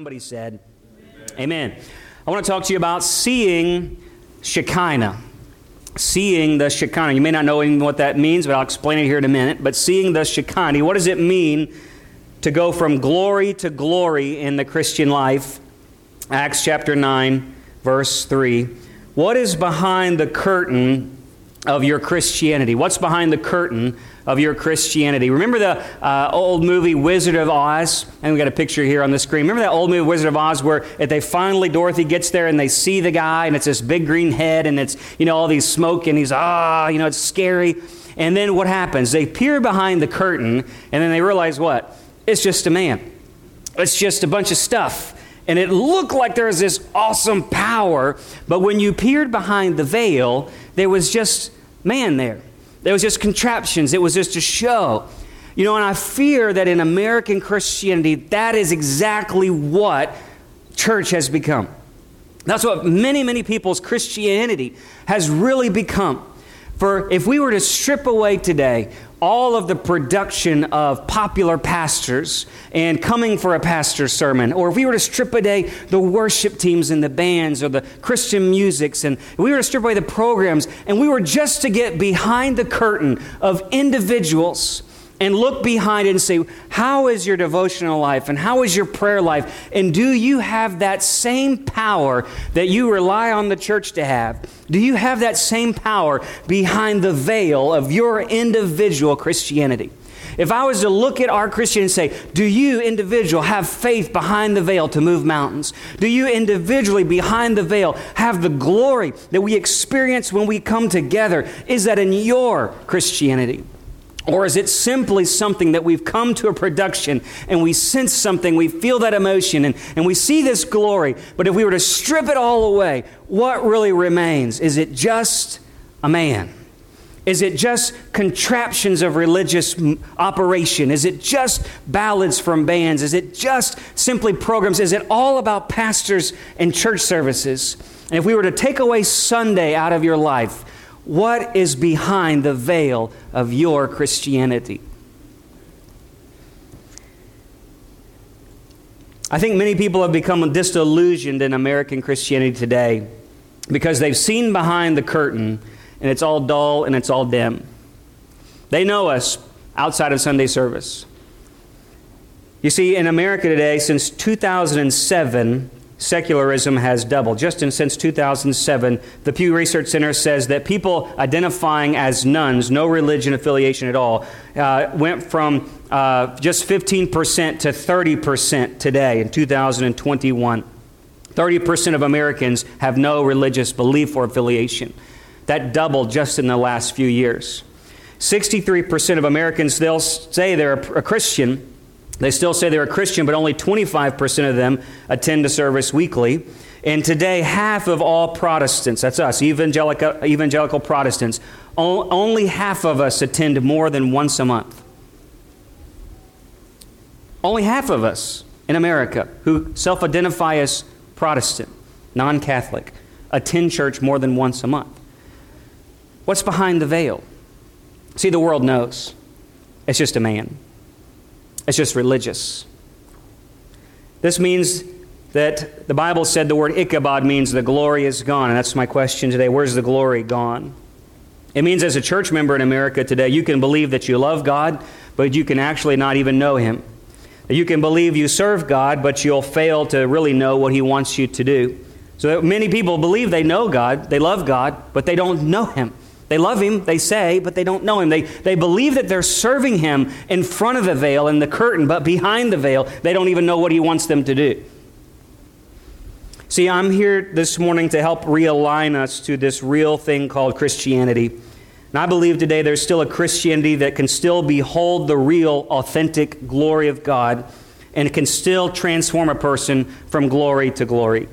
Somebody said, Amen. Amen. I want to talk to you about seeing Shekinah. Seeing the Shekinah. You may not know even what that means, but I'll explain it here in a minute. But seeing the Shekinah, what does it mean to go from glory to glory in the Christian life? Acts chapter 9, verse 3. What is behind the curtain of your Christianity? What's behind the curtain of your Christianity? Remember the uh, old movie Wizard of Oz? And we got a picture here on the screen. Remember that old movie Wizard of Oz where if they finally Dorothy gets there and they see the guy and it's this big green head and it's you know all these smoke and he's ah you know it's scary. And then what happens? They peer behind the curtain and then they realize what? It's just a man. It's just a bunch of stuff and it looked like there was this awesome power, but when you peered behind the veil, there was just man there. There was just contraptions, it was just a show. You know, and I fear that in American Christianity, that is exactly what church has become. That's what many, many people's Christianity has really become. For if we were to strip away today all of the production of popular pastors and coming for a pastor's sermon, or if we were to strip away the worship teams and the bands or the Christian musics, and we were to strip away the programs, and we were just to get behind the curtain of individuals and look behind it and say, How is your devotional life? And how is your prayer life? And do you have that same power that you rely on the church to have? Do you have that same power behind the veil of your individual Christianity? If I was to look at our Christian and say, Do you, individual, have faith behind the veil to move mountains? Do you, individually, behind the veil, have the glory that we experience when we come together? Is that in your Christianity? Or is it simply something that we've come to a production and we sense something, we feel that emotion, and, and we see this glory? But if we were to strip it all away, what really remains? Is it just a man? Is it just contraptions of religious operation? Is it just ballads from bands? Is it just simply programs? Is it all about pastors and church services? And if we were to take away Sunday out of your life, what is behind the veil of your Christianity? I think many people have become disillusioned in American Christianity today because they've seen behind the curtain and it's all dull and it's all dim. They know us outside of Sunday service. You see, in America today, since 2007, secularism has doubled. Just in, since 2007, the Pew Research Center says that people identifying as nones, no religion affiliation at all, uh, went from uh, just 15% to 30% today in 2021. 30% of Americans have no religious belief or affiliation. That doubled just in the last few years. 63% of Americans, they'll say they're a Christian, they still say they're a Christian, but only 25% of them attend a service weekly. And today, half of all Protestants, that's us, evangelical, evangelical Protestants, only half of us attend more than once a month. Only half of us in America who self identify as Protestant, non Catholic, attend church more than once a month. What's behind the veil? See, the world knows. It's just a man. It's just religious. This means that the Bible said the word Ichabod means the glory is gone. And that's my question today. Where's the glory gone? It means as a church member in America today, you can believe that you love God, but you can actually not even know Him. You can believe you serve God, but you'll fail to really know what He wants you to do. So many people believe they know God, they love God, but they don't know Him. They love him, they say, but they don't know him. They, they believe that they're serving him in front of the veil and the curtain, but behind the veil, they don't even know what he wants them to do. See, I'm here this morning to help realign us to this real thing called Christianity. And I believe today there's still a Christianity that can still behold the real, authentic glory of God and can still transform a person from glory to glory.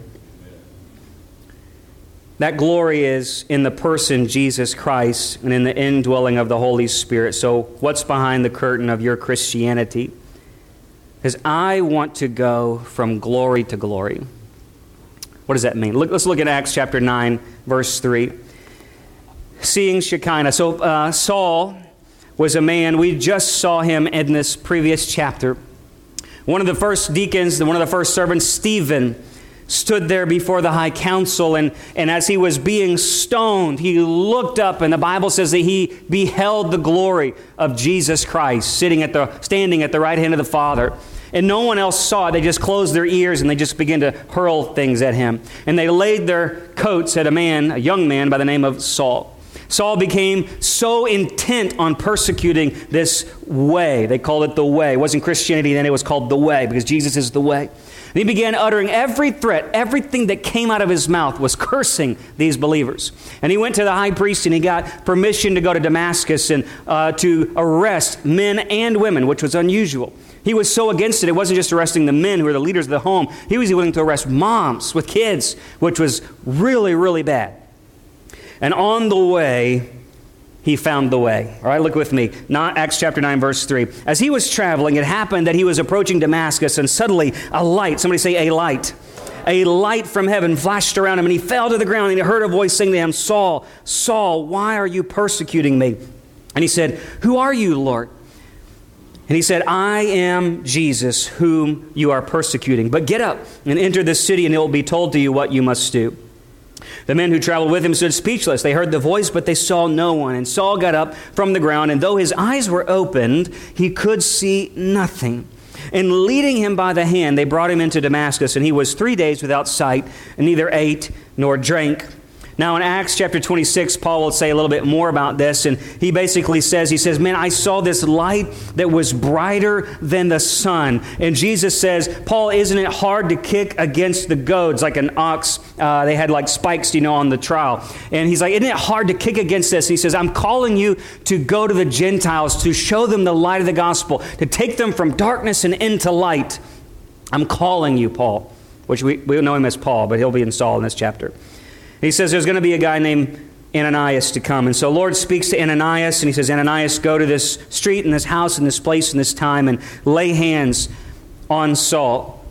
That glory is in the person Jesus Christ and in the indwelling of the Holy Spirit. So, what's behind the curtain of your Christianity? Because I want to go from glory to glory. What does that mean? Look, let's look at Acts chapter 9, verse 3. Seeing Shekinah. So, uh, Saul was a man, we just saw him in this previous chapter One of the first deacons, one of the first servants, Stephen, stood there before the high council, and, and as he was being stoned, he looked up, and the Bible says that he beheld the glory of Jesus Christ sitting at the, standing at the right hand of the Father. And no one else saw it. They just closed their ears and they just began to hurl things at him. And they laid their coats at a man, a young man by the name of Saul. Saul became so intent on persecuting this way. They called it the way. It wasn't Christianity then, it was called the way because Jesus is the way. He began uttering every threat, everything that came out of his mouth was cursing these believers. And he went to the high priest and he got permission to go to Damascus and uh, to arrest men and women, which was unusual. He was so against it, it wasn't just arresting the men who were the leaders of the home, he was willing to arrest moms with kids, which was really, really bad. And on the way, he found the way. All right, look with me. Not Acts chapter 9, verse 3. As he was traveling, it happened that he was approaching Damascus, and suddenly a light, somebody say, a light. A light from heaven flashed around him, and he fell to the ground, and he heard a voice saying to him, Saul, Saul, why are you persecuting me? And he said, Who are you, Lord? And he said, I am Jesus, whom you are persecuting. But get up and enter the city, and it will be told to you what you must do. The men who traveled with him stood speechless. They heard the voice, but they saw no one. And Saul got up from the ground, and though his eyes were opened, he could see nothing. And leading him by the hand, they brought him into Damascus, and he was three days without sight, and neither ate nor drank. Now, in Acts chapter 26, Paul will say a little bit more about this, and he basically says, He says, Man, I saw this light that was brighter than the sun. And Jesus says, Paul, isn't it hard to kick against the goads like an ox? Uh, they had like spikes, you know, on the trial. And he's like, Isn't it hard to kick against this? And he says, I'm calling you to go to the Gentiles, to show them the light of the gospel, to take them from darkness and into light. I'm calling you, Paul, which we, we know him as Paul, but he'll be in Saul in this chapter. He says there's going to be a guy named Ananias to come. And so Lord speaks to Ananias and he says, Ananias, go to this street and this house and this place and this time and lay hands on Saul,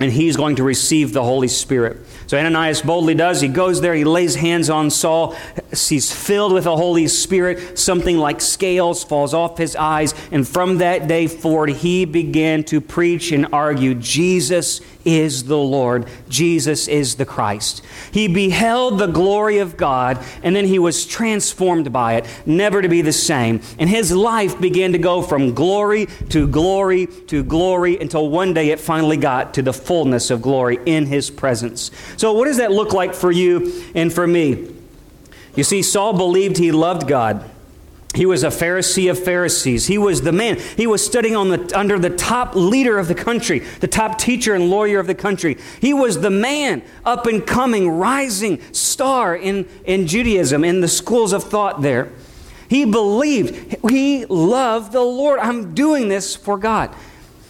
and he's going to receive the Holy Spirit. So Ananias boldly does. He goes there, he lays hands on Saul. He's filled with the Holy Spirit. Something like scales falls off his eyes. And from that day forward, he began to preach and argue Jesus is the Lord, Jesus is the Christ. He beheld the glory of God, and then he was transformed by it, never to be the same. And his life began to go from glory to glory to glory until one day it finally got to the fullness of glory in his presence. So, what does that look like for you and for me? You see, Saul believed he loved God. He was a Pharisee of Pharisees. He was the man. He was studying on the, under the top leader of the country, the top teacher and lawyer of the country. He was the man, up and coming, rising star in, in Judaism, in the schools of thought there. He believed, he loved the Lord. I'm doing this for God.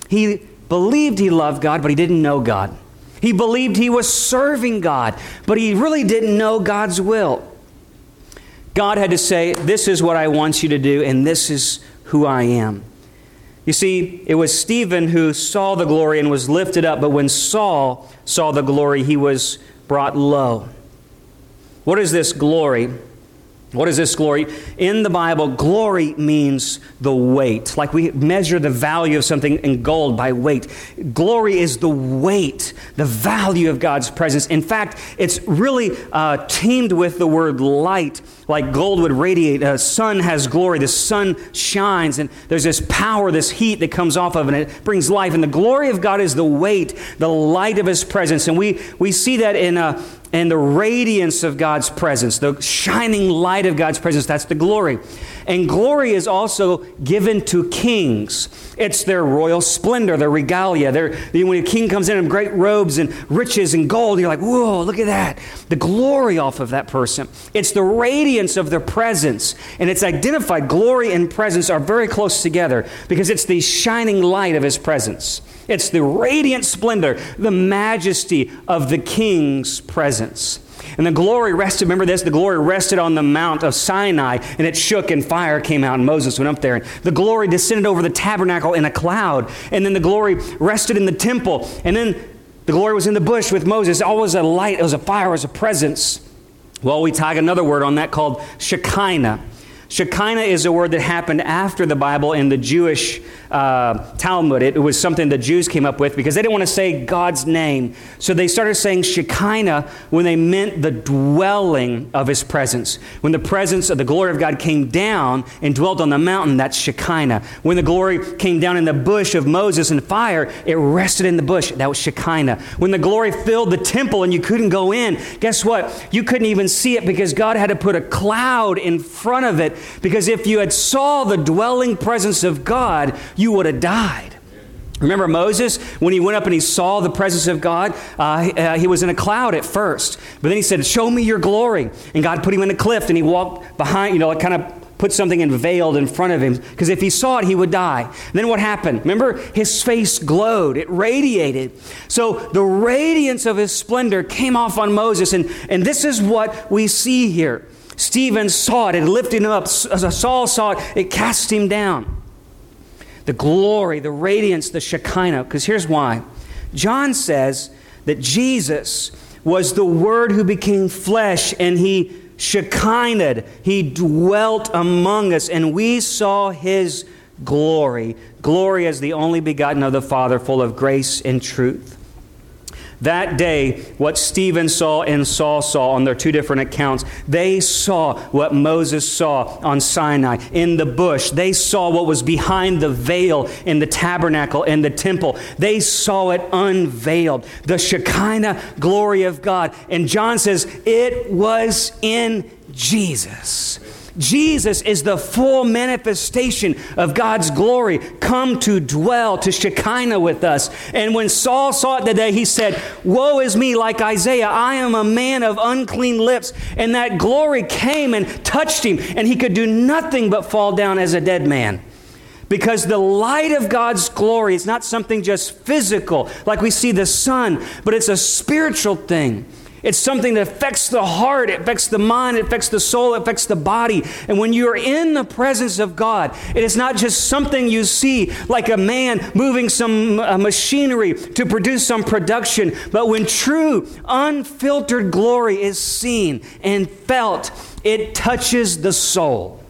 He believed he loved God, but he didn't know God. He believed he was serving God, but he really didn't know God's will. God had to say, This is what I want you to do, and this is who I am. You see, it was Stephen who saw the glory and was lifted up, but when Saul saw the glory, he was brought low. What is this glory? What is this glory? In the Bible, glory means the weight. Like we measure the value of something in gold by weight. Glory is the weight, the value of God's presence. In fact, it's really uh, teamed with the word light, like gold would radiate. A sun has glory. The sun shines, and there's this power, this heat that comes off of it, and it brings life. And the glory of God is the weight, the light of His presence. And we, we see that in. Uh, and the radiance of God's presence, the shining light of God's presence. That's the glory. And glory is also given to kings. It's their royal splendor, their regalia. Their, when a king comes in in great robes and riches and gold, you're like, whoa, look at that. The glory off of that person. It's the radiance of their presence. And it's identified. Glory and presence are very close together because it's the shining light of his presence. It's the radiant splendor, the majesty of the king's presence. And the glory rested, remember this? The glory rested on the Mount of Sinai, and it shook, and fire came out, and Moses went up there. And the glory descended over the tabernacle in a cloud, and then the glory rested in the temple, and then the glory was in the bush with Moses. It was a light, it was a fire, it was a presence. Well, we tag another word on that called Shekinah. Shekinah is a word that happened after the Bible in the Jewish uh, Talmud. It, it, was something the Jews came up with because they didn't want to say God's name. So they started saying Shekinah when they meant the dwelling of his presence. When the presence of the glory of God came down and dwelt on the mountain, that's Shekinah. When the glory came down in the bush of Moses in fire, it rested in the bush. That was Shekinah. When the glory filled the temple and you couldn't go in, guess what? You couldn't even see it because God had to put a cloud in front of it because if you had saw the dwelling presence of God, you would have died. Remember Moses, when he went up and he saw the presence of God, uh, uh, he was in a cloud at first. But then he said, Show me your glory. And God put him in a cliff and he walked behind, you know, kind of put something in veiled in front of him because if he saw it, he would die. And then what happened? Remember, his face glowed, it radiated. So the radiance of his splendor came off on Moses. And, and this is what we see here. Stephen saw it, it lifted him up. As uh, Saul saw it, it cast him down. The glory, the radiance, the Shekinah. Because here's why. John says that Jesus was the Word who became flesh and he Shekinah. He dwelt among us and we saw his glory. Glory as the only begotten of the Father, full of grace and truth. That day, what Stephen saw and Saul saw on their two different accounts, they saw what Moses saw on Sinai in the bush. They saw what was behind the veil in the tabernacle and the temple. They saw it unveiled, the Shekinah glory of God. And John says, it was in Jesus. Jesus is the full manifestation of God's glory, come to dwell, to Shekinah with us. And when Saul saw it that day, he said, Woe is me, like Isaiah, I am a man of unclean lips. And that glory came and touched him, and he could do nothing but fall down as a dead man. Because the light of God's glory is not something just physical, like we see the sun, but it's a spiritual thing. It's something that affects the heart, it affects the mind, it affects the soul, it affects the body. And when you're in the presence of God, it is not just something you see like a man moving some uh, machinery to produce some production, but when true, unfiltered glory is seen and felt, it touches the soul.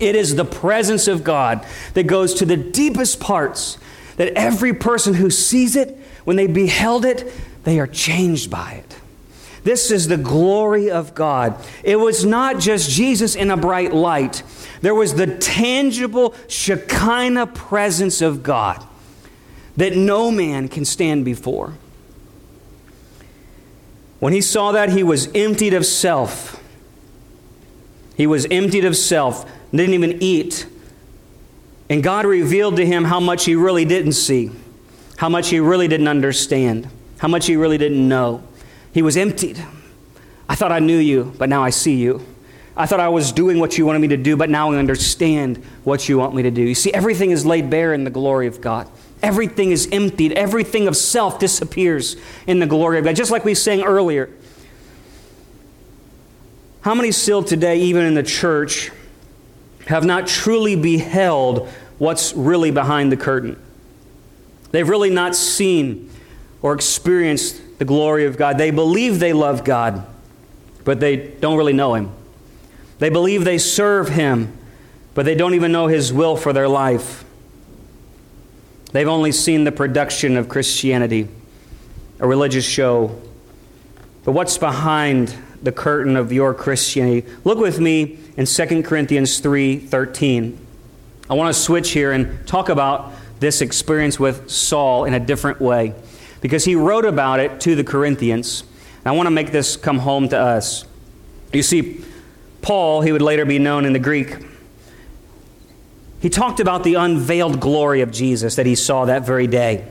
It is the presence of God that goes to the deepest parts, that every person who sees it, when they beheld it, they are changed by it. This is the glory of God. It was not just Jesus in a bright light, there was the tangible Shekinah presence of God that no man can stand before. When he saw that, he was emptied of self. He was emptied of self, didn't even eat. And God revealed to him how much he really didn't see, how much he really didn't understand, how much he really didn't know. He was emptied. I thought I knew you, but now I see you. I thought I was doing what you wanted me to do, but now I understand what you want me to do. You see, everything is laid bare in the glory of God. Everything is emptied. Everything of self disappears in the glory of God. Just like we sang earlier. How many still today, even in the church, have not truly beheld what's really behind the curtain? They've really not seen or experienced the glory of God. They believe they love God, but they don't really know Him. They believe they serve Him, but they don't even know His will for their life. They've only seen the production of Christianity, a religious show. But what's behind the curtain of your Christianity? Look with me in 2 Corinthians 3:13. I want to switch here and talk about this experience with Saul in a different way because he wrote about it to the Corinthians. And I want to make this come home to us. You see, Paul, he would later be known in the Greek, he talked about the unveiled glory of Jesus that he saw that very day.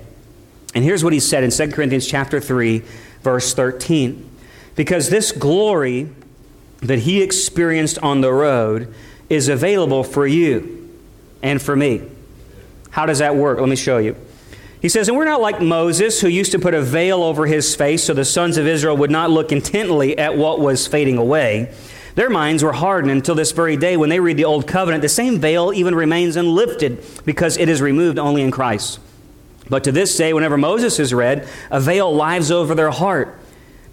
And here's what he said in 2 Corinthians chapter 3, verse 13. Because this glory that he experienced on the road is available for you and for me. How does that work? Let me show you. He says, And we're not like Moses, who used to put a veil over his face so the sons of Israel would not look intently at what was fading away. Their minds were hardened until this very day when they read the Old Covenant. The same veil even remains unlifted because it is removed only in Christ. But to this day, whenever Moses is read, a veil lies over their heart.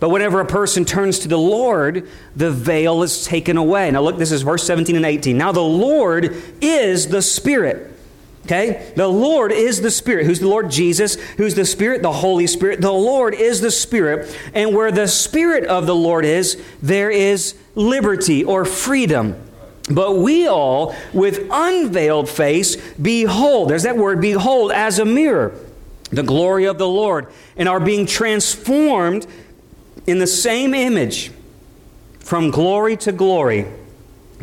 But whenever a person turns to the Lord, the veil is taken away. Now, look, this is verse 17 and 18. Now, the Lord is the Spirit. Okay? The Lord is the Spirit. Who's the Lord? Jesus. Who's the Spirit? The Holy Spirit. The Lord is the Spirit. And where the Spirit of the Lord is, there is liberty or freedom. But we all, with unveiled face, behold, there's that word, behold, as a mirror, the glory of the Lord, and are being transformed in the same image from glory to glory,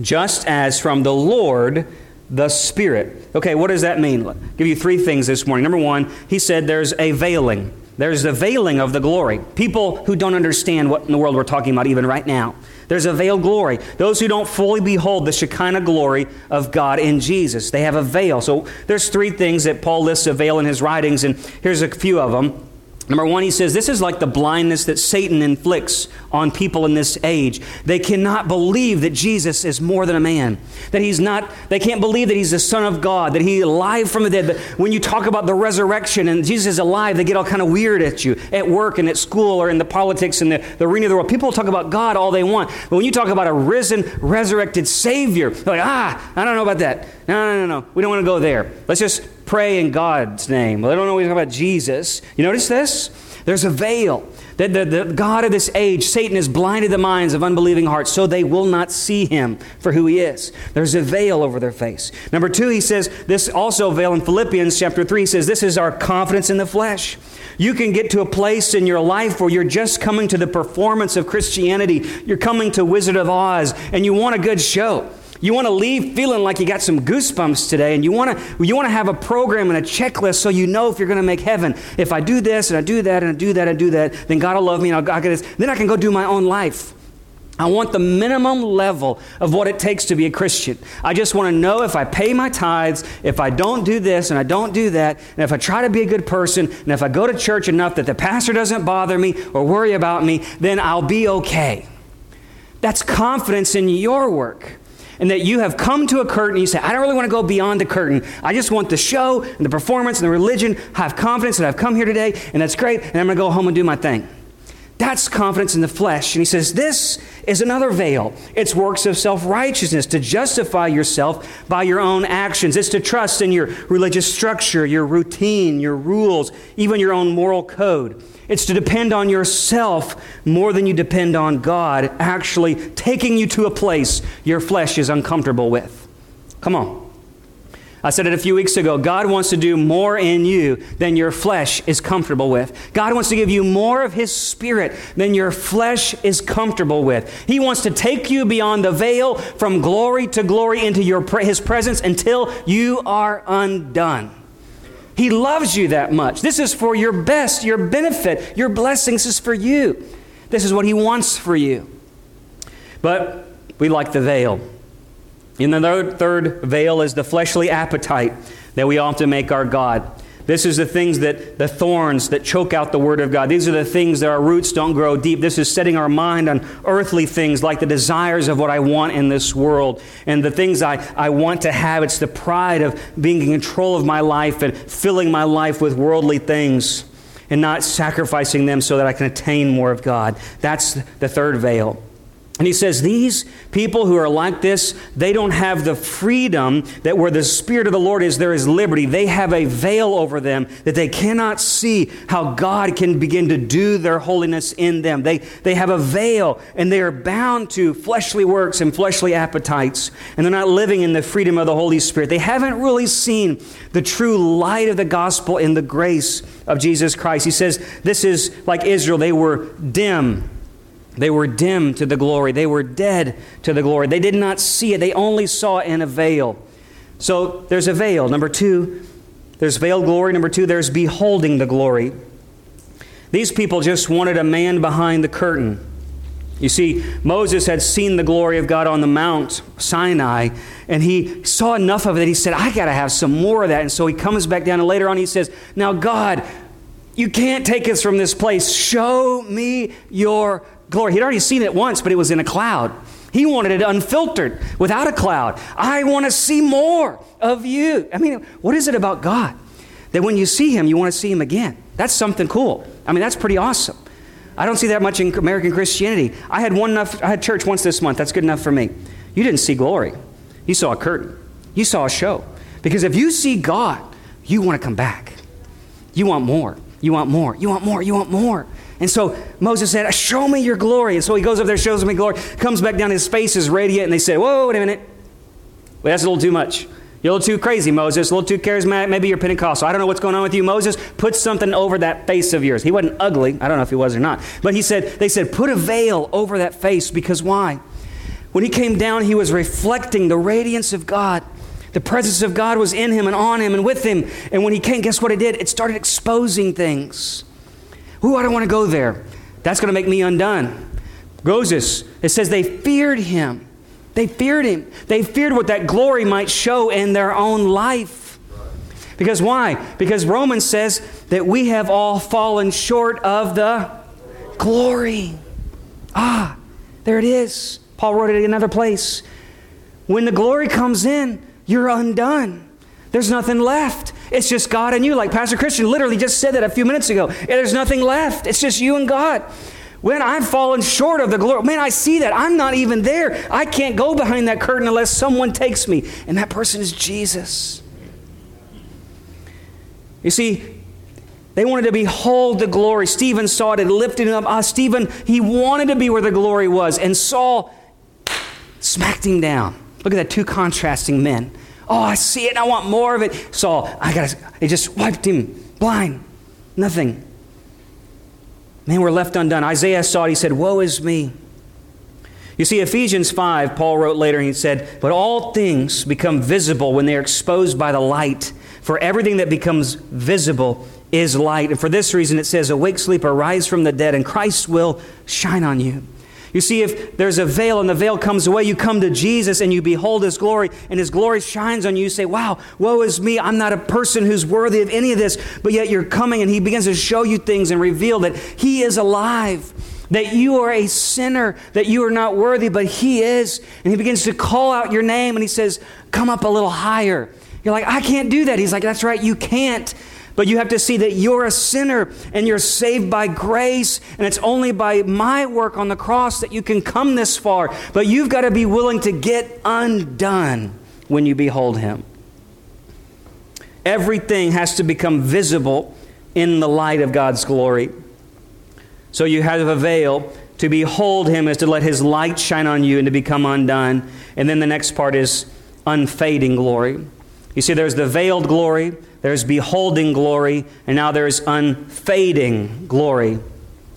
just as from the Lord the Spirit. Okay, what does that mean? I'll give you three things this morning. Number one, he said there's a veiling. There's the veiling of the glory. People who don't understand what in the world we're talking about, even right now. There's a veiled glory. Those who don't fully behold the Shekinah glory of God in Jesus, they have a veil. So there's three things that Paul lists a veil in his writings, and here's a few of them. Number one, he says, this is like the blindness that Satan inflicts on people in this age. They cannot believe that Jesus is more than a man, that he's not, they can't believe that he's the Son of God, that he's alive from the dead. But when you talk about the resurrection and Jesus is alive, they get all kind of weird at you at work and at school or in the politics and the, the arena of the world. People talk about God all they want. But when you talk about a risen, resurrected Savior, they're like, ah, I don't know about that. No, no, no, no. We don't want to go there. Let's just pray in God's name. Well, they don't always talk about Jesus. You notice this? There's a veil. The, the, the, God of this age, Satan has blinded the minds of unbelieving hearts so they will not see him for who he is. There's a veil over their face. Number two, he says, this also veil in Philippians chapter 3 says, this is our confidence in the flesh. You can get to a place in your life where you're just coming to the performance of Christianity. You're coming to Wizard of Oz and you want a good show. You want to leave feeling like you got some goosebumps today, and you want to you want to have a program and a checklist so you know if you're going to make heaven. If I do this and I do that and I do that and I do that, then God will love me and I'll, I'll get this. Then I can go do my own life. I want the minimum level of what it takes to be a Christian. I just want to know if I pay my tithes, if I don't do this and I don't do that, and if I try to be a good person, and if I go to church enough that the pastor doesn't bother me or worry about me, then I'll be okay. That's confidence in your work and that you have come to a curtain. You say, I don't really want to go beyond the curtain. I just want the show and the performance and the religion. I have confidence that I've come here today, and that's great, and I'm going to go home and do my thing. That's confidence in the flesh. And he says, This is another veil. It's works of self righteousness to justify yourself by your own actions. It's to trust in your religious structure, your routine, your rules, even your own moral code. It's to depend on yourself more than you depend on God, actually taking you to a place your flesh is uncomfortable with. Come on. I said it a few weeks ago. God wants to do more in you than your flesh is comfortable with. God wants to give you more of His Spirit than your flesh is comfortable with. He wants to take you beyond the veil from glory to glory into your, His presence until you are undone. He loves you that much. This is for your best, your benefit, your blessings is for you. This is what He wants for you. But we like the veil. In the third, third veil is the fleshly appetite that we often make our God. This is the things that the thorns that choke out the word of God. These are the things that our roots don't grow deep. This is setting our mind on earthly things like the desires of what I want in this world and the things I, I want to have. It's the pride of being in control of my life and filling my life with worldly things and not sacrificing them so that I can attain more of God. That's the third veil. And he says, These people who are like this, they don't have the freedom that where the Spirit of the Lord is, there is liberty. They have a veil over them that they cannot see how God can begin to do their holiness in them. They, they have a veil and they are bound to fleshly works and fleshly appetites, and they're not living in the freedom of the Holy Spirit. They haven't really seen the true light of the gospel in the grace of Jesus Christ. He says, This is like Israel, they were dim they were dim to the glory. They were dead to the glory. They did not see it. They only saw it in a veil. So there's a veil. Number two, there's veiled glory. Number two, there's beholding the glory. These people just wanted a man behind the curtain. You see, Moses had seen the glory of God on the Mount Sinai, and he saw enough of it. He said, I got to have some more of that. And so he comes back down, and later on he says, Now, God, you can't take us from this place. Show me your glory. He'd already seen it once, but it was in a cloud. He wanted it unfiltered, without a cloud. I want to see more of you. I mean, what is it about God that when you see Him, you want to see Him again? That's something cool. I mean, that's pretty awesome. I don't see that much in American Christianity. I had one enough, I had church once this month. That's good enough for me. You didn't see glory. You saw a curtain. You saw a show. Because if you see God, you want to come back. You want more. You want more. You want more. You want more. And so Moses said, Show me your glory. And so he goes up there, shows me glory, comes back down, his face is radiant, and they say, Whoa, wait a minute. Wait, that's a little too much. You're a little too crazy, Moses, a little too charismatic. Maybe you're Pentecostal. I don't know what's going on with you, Moses. Put something over that face of yours. He wasn't ugly. I don't know if he was or not. But he said, they said, put a veil over that face because why? When he came down, he was reflecting the radiance of God. The presence of God was in him and on him and with him. And when he came, guess what it did? It started exposing things. Ooh, I don't want to go there. That's going to make me undone. Moses, it says they feared him. They feared him. They feared what that glory might show in their own life. Because why? Because Romans says that we have all fallen short of the glory. Ah, there it is. Paul wrote it in another place. When the glory comes in, you're undone. There's nothing left. It's just God and you. Like Pastor Christian literally just said that a few minutes ago. There's nothing left. It's just you and God. When I've fallen short of the glory, man, I see that. I'm not even there. I can't go behind that curtain unless someone takes me. And that person is Jesus. You see, they wanted to behold the glory. Stephen saw it and lifted him up. Ah, Stephen, he wanted to be where the glory was. And Saul smacked him down. Look at that two contrasting men. Oh, I see it and I want more of it. Saul, I got it just wiped him blind. Nothing. Man, we're left undone. Isaiah saw it. He said, Woe is me. You see, Ephesians 5, Paul wrote later, and he said, But all things become visible when they are exposed by the light. For everything that becomes visible is light. And for this reason, it says, Awake, sleeper, rise from the dead, and Christ will shine on you. You see, if there's a veil and the veil comes away, you come to Jesus and you behold his glory, and his glory shines on you. You say, Wow, woe is me. I'm not a person who's worthy of any of this. But yet you're coming and he begins to show you things and reveal that he is alive. That you are a sinner, that you are not worthy, but He is. And He begins to call out your name and He says, Come up a little higher. You're like, I can't do that. He's like, That's right, you can't. But you have to see that you're a sinner and you're saved by grace. And it's only by my work on the cross that you can come this far. But you've got to be willing to get undone when you behold Him. Everything has to become visible in the light of God's glory. So you have a veil. To behold Him is to let His light shine on you and to become undone. And then the next part is unfading glory. You see, there's the veiled glory, there's beholding glory, and now there's unfading glory.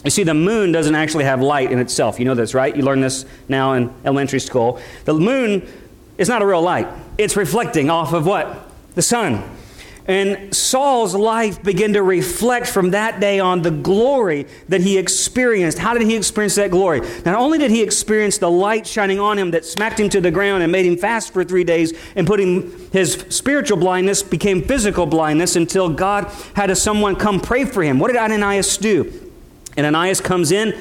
You see, the moon doesn't actually have light in itself. You know this, right? You learn this now in elementary school. The moon is not a real light, it's reflecting off of what? The sun. And Saul's life began to reflect from that day on the glory that he experienced. How did he experience that glory? Not only did he experience the light shining on him that smacked him to the ground and made him fast for three days, and putting his spiritual blindness became physical blindness until God had a, someone come pray for him. What did Ananias do? Ananias comes in,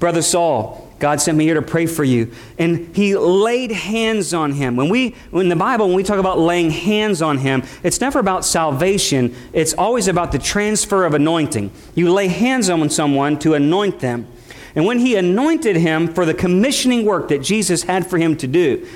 Brother Saul, God sent me here to pray for you. And he laid hands on him. When we, in the Bible, when we talk about laying hands on him, it's never about salvation. It's always about the transfer of anointing. You lay hands on someone to anoint them. And when he anointed him for the commissioning work that Jesus had for him to do,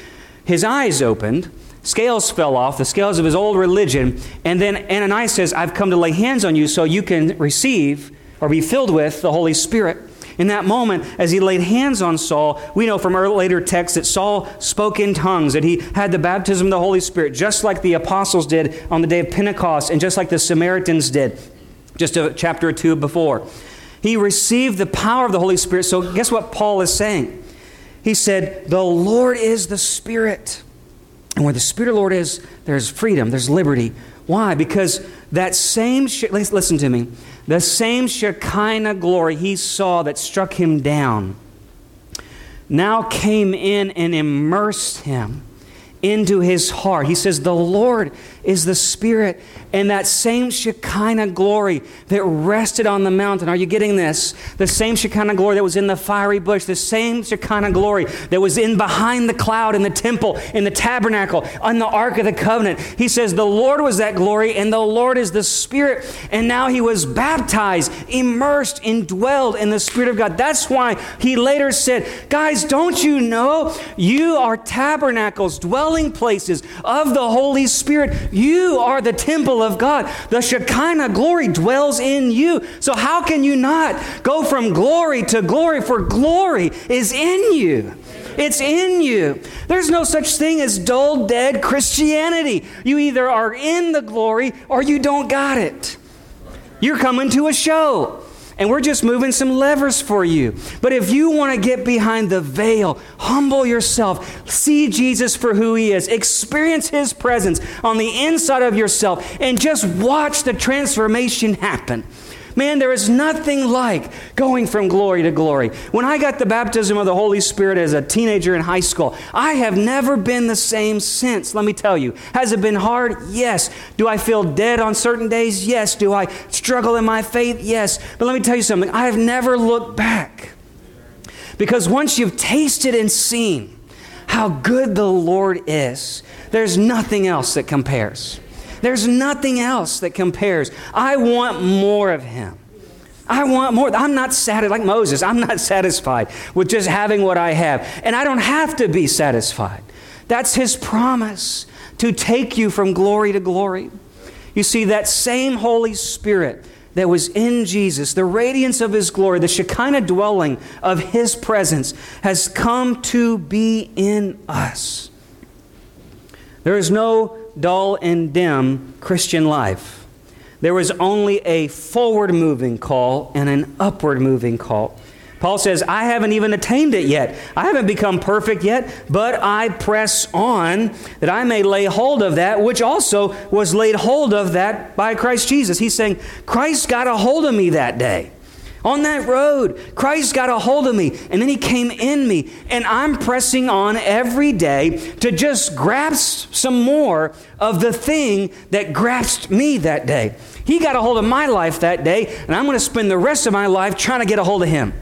his eyes opened, scales fell off, the scales of his old religion, and then Ananias says, I've come to lay hands on you so you can receive or be filled with the Holy Spirit. In that moment, as he laid hands on Saul, we know from our later texts that Saul spoke in tongues, that he had the baptism of the Holy Spirit, just like the apostles did on the day of Pentecost, and just like the Samaritans did just a chapter or two before. He received the power of the Holy Spirit. So, guess what Paul is saying? He said, The Lord is the Spirit. And where the Spirit of the Lord is, there's freedom, there's liberty. Why? Because that same, listen to me, the same Shekinah glory he saw that struck him down now came in and immersed him into his heart. He says, The Lord is the Spirit. And that same Shekinah glory that rested on the mountain, are you getting this? The same Shekinah glory that was in the fiery bush, the same Shekinah glory that was in behind the cloud in the temple, in the tabernacle, on the Ark of the Covenant. He says, The Lord was that glory, and the Lord is the Spirit. And now he was baptized, immersed, indwelled in the Spirit of God. That's why he later said, Guys, don't you know you are tabernacles, dwelling places of the Holy Spirit? You are the temple of God. The Shekinah glory dwells in you. So, how can you not go from glory to glory? For glory is in you. It's in you. There's no such thing as dull, dead Christianity. You either are in the glory or you don't got it. You're coming to a show and we're just moving some levers for you. But if you want to get behind the veil, humble yourself, see Jesus for who he is, experience his presence on the inside of yourself, and just watch the transformation happen. Man, there is nothing like going from glory to glory. When I got the baptism of the Holy Spirit as a teenager in high school, I have never been the same since. Let me tell you. Has it been hard? Yes. Do I feel dead on certain days? Yes. Do I struggle in my faith? Yes. But let me tell you something. I have never looked back. Because once you've tasted and seen how good the Lord is, there's nothing else that compares. There's nothing else that compares. I want more of Him. I want more. I'm not satisfied, like Moses, I'm not satisfied with just having what I have. And I don't have to be satisfied. That's His promise to take you from glory to glory. You see, that same Holy Spirit that was in Jesus, the radiance of His glory, the Shekinah dwelling of His presence, has come to be in us. There is no dull, and dim Christian life. There was only a forward moving call and an upward moving call. Paul says, I haven't even attained it yet. I haven't become perfect yet, but I press on that I may lay hold of that which also was laid hold of that by Christ Jesus. He's saying, Christ got a hold of me that day. On that road, Christ got a hold of me and then he came in me. And I'm pressing on every day to just grasp some more of the thing that grasped me that day. He got a hold of my life that day, and I'm going to spend the rest of my life trying to get a hold of him.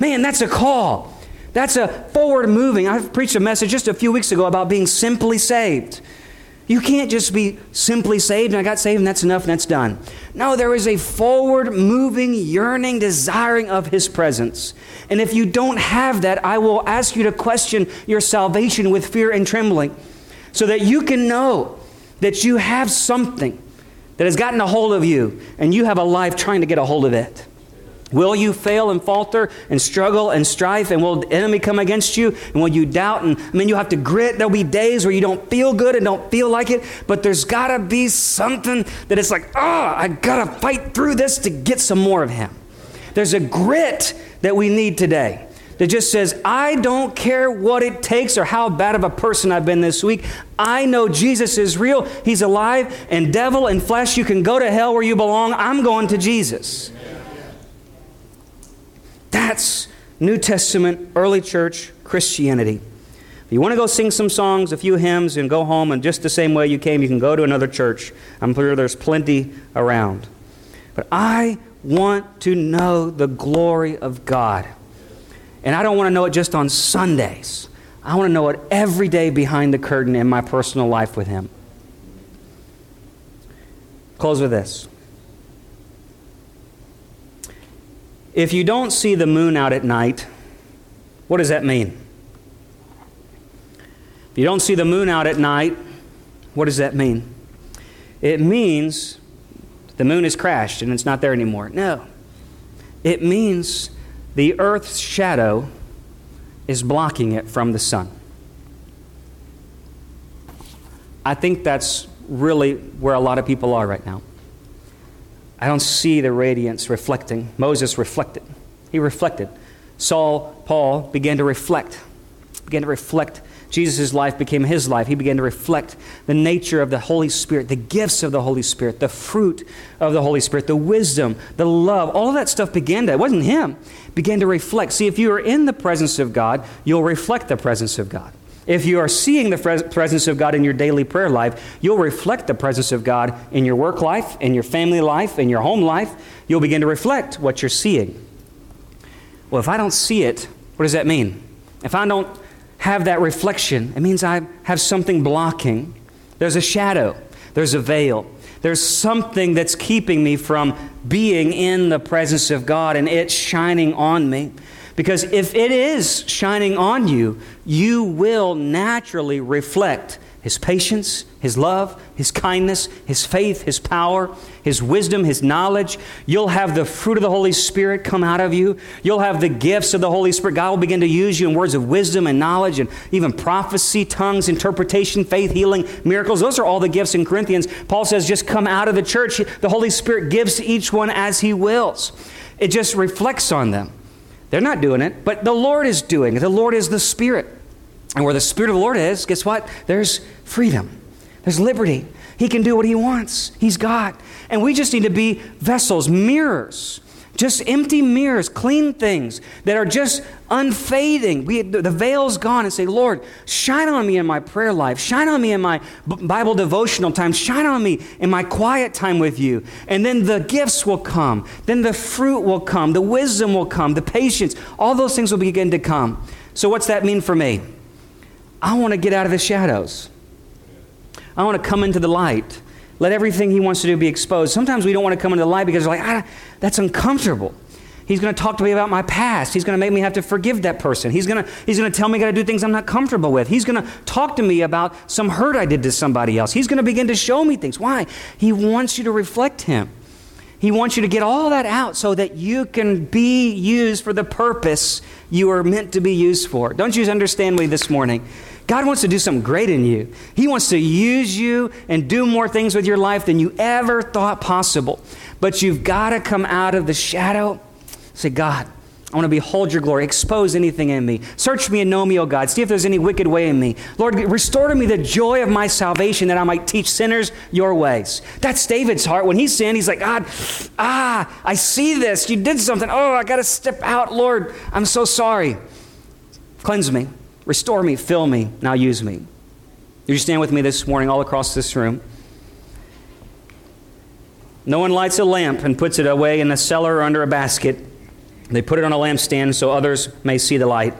Man, that's a call. That's a forward moving. I preached a message just a few weeks ago about being simply saved. You can't just be simply saved and I got saved and that's enough and that's done. No, there is a forward moving, yearning, desiring of His presence. And if you don't have that, I will ask you to question your salvation with fear and trembling so that you can know that you have something that has gotten a hold of you and you have a life trying to get a hold of it. Will you fail and falter and struggle and strife? And will the enemy come against you? And will you doubt? And I mean, you have to grit. There'll be days where you don't feel good and don't feel like it. But there's got to be something that it's like, oh, I got to fight through this to get some more of Him. There's a grit that we need today that just says, I don't care what it takes or how bad of a person I've been this week. I know Jesus is real. He's alive, and devil and flesh, you can go to hell where you belong. I'm going to Jesus. That's New Testament, early church Christianity. If you want to go sing some songs, a few hymns, and go home, and just the same way you came, you can go to another church. I'm sure there's plenty around. But I want to know the glory of God. And I don't want to know it just on Sundays. I want to know it every day behind the curtain in my personal life with Him. Close with this. If you don't see the moon out at night, what does that mean? If you don't see the moon out at night, what does that mean? It means the moon has crashed and it's not there anymore. No. It means the earth's shadow is blocking it from the sun. I think that's really where a lot of people are right now. I don't see the radiance reflecting. Moses reflected. He reflected. Saul, Paul, began to reflect. Began to reflect. Jesus' life became his life. He began to reflect the nature of the Holy Spirit, the gifts of the Holy Spirit, the fruit of the Holy Spirit, the wisdom, the love. All of that stuff began to, it wasn't him, began to reflect. See, if you are in the presence of God, you'll reflect the presence of God. If you are seeing the presence of God in your daily prayer life, you'll reflect the presence of God in your work life, in your family life, in your home life. You'll begin to reflect what you're seeing. Well, if I don't see it, what does that mean? If I don't have that reflection, it means I have something blocking. There's a shadow, there's a veil. There's something that's keeping me from being in the presence of God and it shining on me. Because if it is shining on you, you will naturally reflect His patience, His love, His kindness, His faith, His power, His wisdom, His knowledge. You'll have the fruit of the Holy Spirit come out of you. You'll have the gifts of the Holy Spirit. God will begin to use you in words of wisdom and knowledge and even prophecy, tongues, interpretation, faith, healing, miracles. Those are all the gifts in Corinthians. Paul says, just come out of the church. The Holy Spirit gives to each one as He wills. It just reflects on them. They're not doing it, but the Lord is doing it. The Lord is the Spirit. And where the Spirit of the Lord is, guess what? There's freedom, there's liberty. He can do what He wants. He's God. And we just need to be vessels, mirrors just empty mirrors, clean things that are just unfading. We, the veil's gone and say, Lord, shine on me in my prayer life. Shine on me in my Bible devotional time. Shine on me in my quiet time with you. And then the gifts will come. Then the fruit will come. The wisdom will come. The patience. All those things will begin to come. So, what's that mean for me? I want to get out of the shadows. I want to come into the light. Let everything he wants to do be exposed. Sometimes we don't want to come into the light because we're like, ah, that's uncomfortable. He's going to talk to me about my past. He's going to make me have to forgive that person. He's going to, he's going to tell me I got to do things I'm not comfortable with. He's going to talk to me about some hurt I did to somebody else. He's going to begin to show me things. Why? He wants you to reflect him. He wants you to get all that out so that you can be used for the purpose you are meant to be used for. Don't you understand me this morning? God wants to do something great in you. He wants to use you and do more things with your life than you ever thought possible. But you've got to come out of the shadow. Say, God, I want to behold your glory. Expose anything in me. Search me and know me, O God. See if there's any wicked way in me. Lord, restore to me the joy of my salvation that I might teach sinners your ways. That's David's heart. When he sinned, he's like, God, ah, I see this. You did something. Oh, I got to step out, Lord. I'm so sorry. Cleanse me. Restore me, fill me, now use me. You stand with me this morning all across this room? No one lights a lamp and puts it away in a cellar or under a basket. They put it on a lampstand so others may see the light.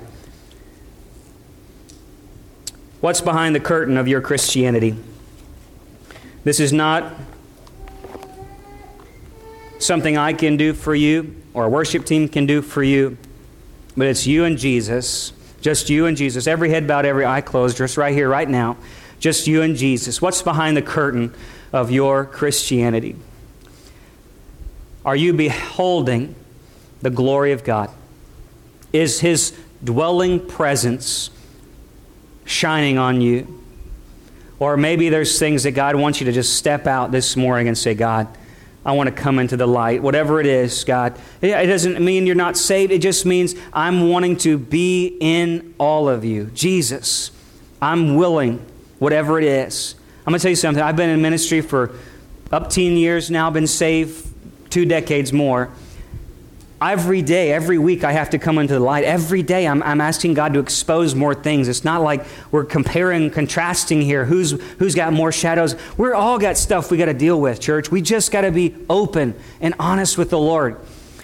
What's behind the curtain of your Christianity? This is not something I can do for you or a worship team can do for you, but it's you and Jesus just you and Jesus. Every head bowed, every eye closed, just right here, right now. Just you and Jesus. What's behind the curtain of your Christianity? Are you beholding the glory of God? Is His dwelling presence shining on you? Or maybe there's things that God wants you to just step out this morning and say, God, I want to come into the light. Whatever it is, God. It doesn't mean you're not saved. It just means I'm wanting to be in all of you. Jesus, I'm willing, whatever it is. I'm going to tell you something. I've been in ministry for up 10 years now, been saved two decades more. Every day, every week, I have to come into the light. Every day, I'm, I'm asking God to expose more things. It's not like we're comparing, contrasting here. Who's, who's got more shadows? We're all got stuff we got to deal with, church. We just got to be open and honest with the Lord.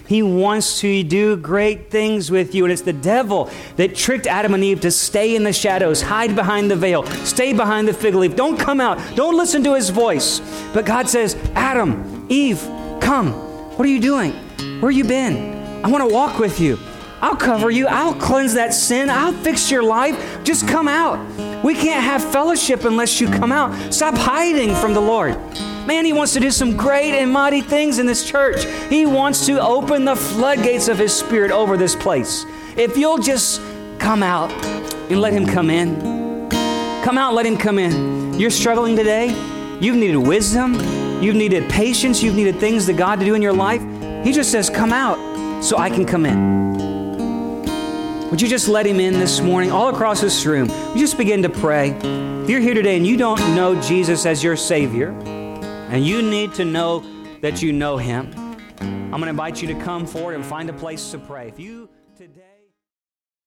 He wants to do great things with you. And it's the devil that tricked Adam and Eve to stay in the shadows, hide behind the veil, stay behind the fig leaf. Don't come out. Don't listen to his voice. But God says, Adam, Eve, come. What are you doing? Where you been? I want to walk with you. I'll cover you. I'll cleanse that sin. I'll fix your life. Just come out. We can't have fellowship unless you come out. Stop hiding from the Lord. Man, He wants to do some great and mighty things in this church. He wants to open the floodgates of His Spirit over this place. If you'll just come out and let Him come in, come out, let Him come in. You're struggling today. You've needed wisdom. You've needed patience. You've needed things that God to do in your life. He just says, Come out so I can come in. Would you just let him in this morning, all across this room? You just begin to pray. If you're here today and you don't know Jesus as your Savior, and you need to know that you know him, I'm going to invite you to come forward and find a place to pray. If you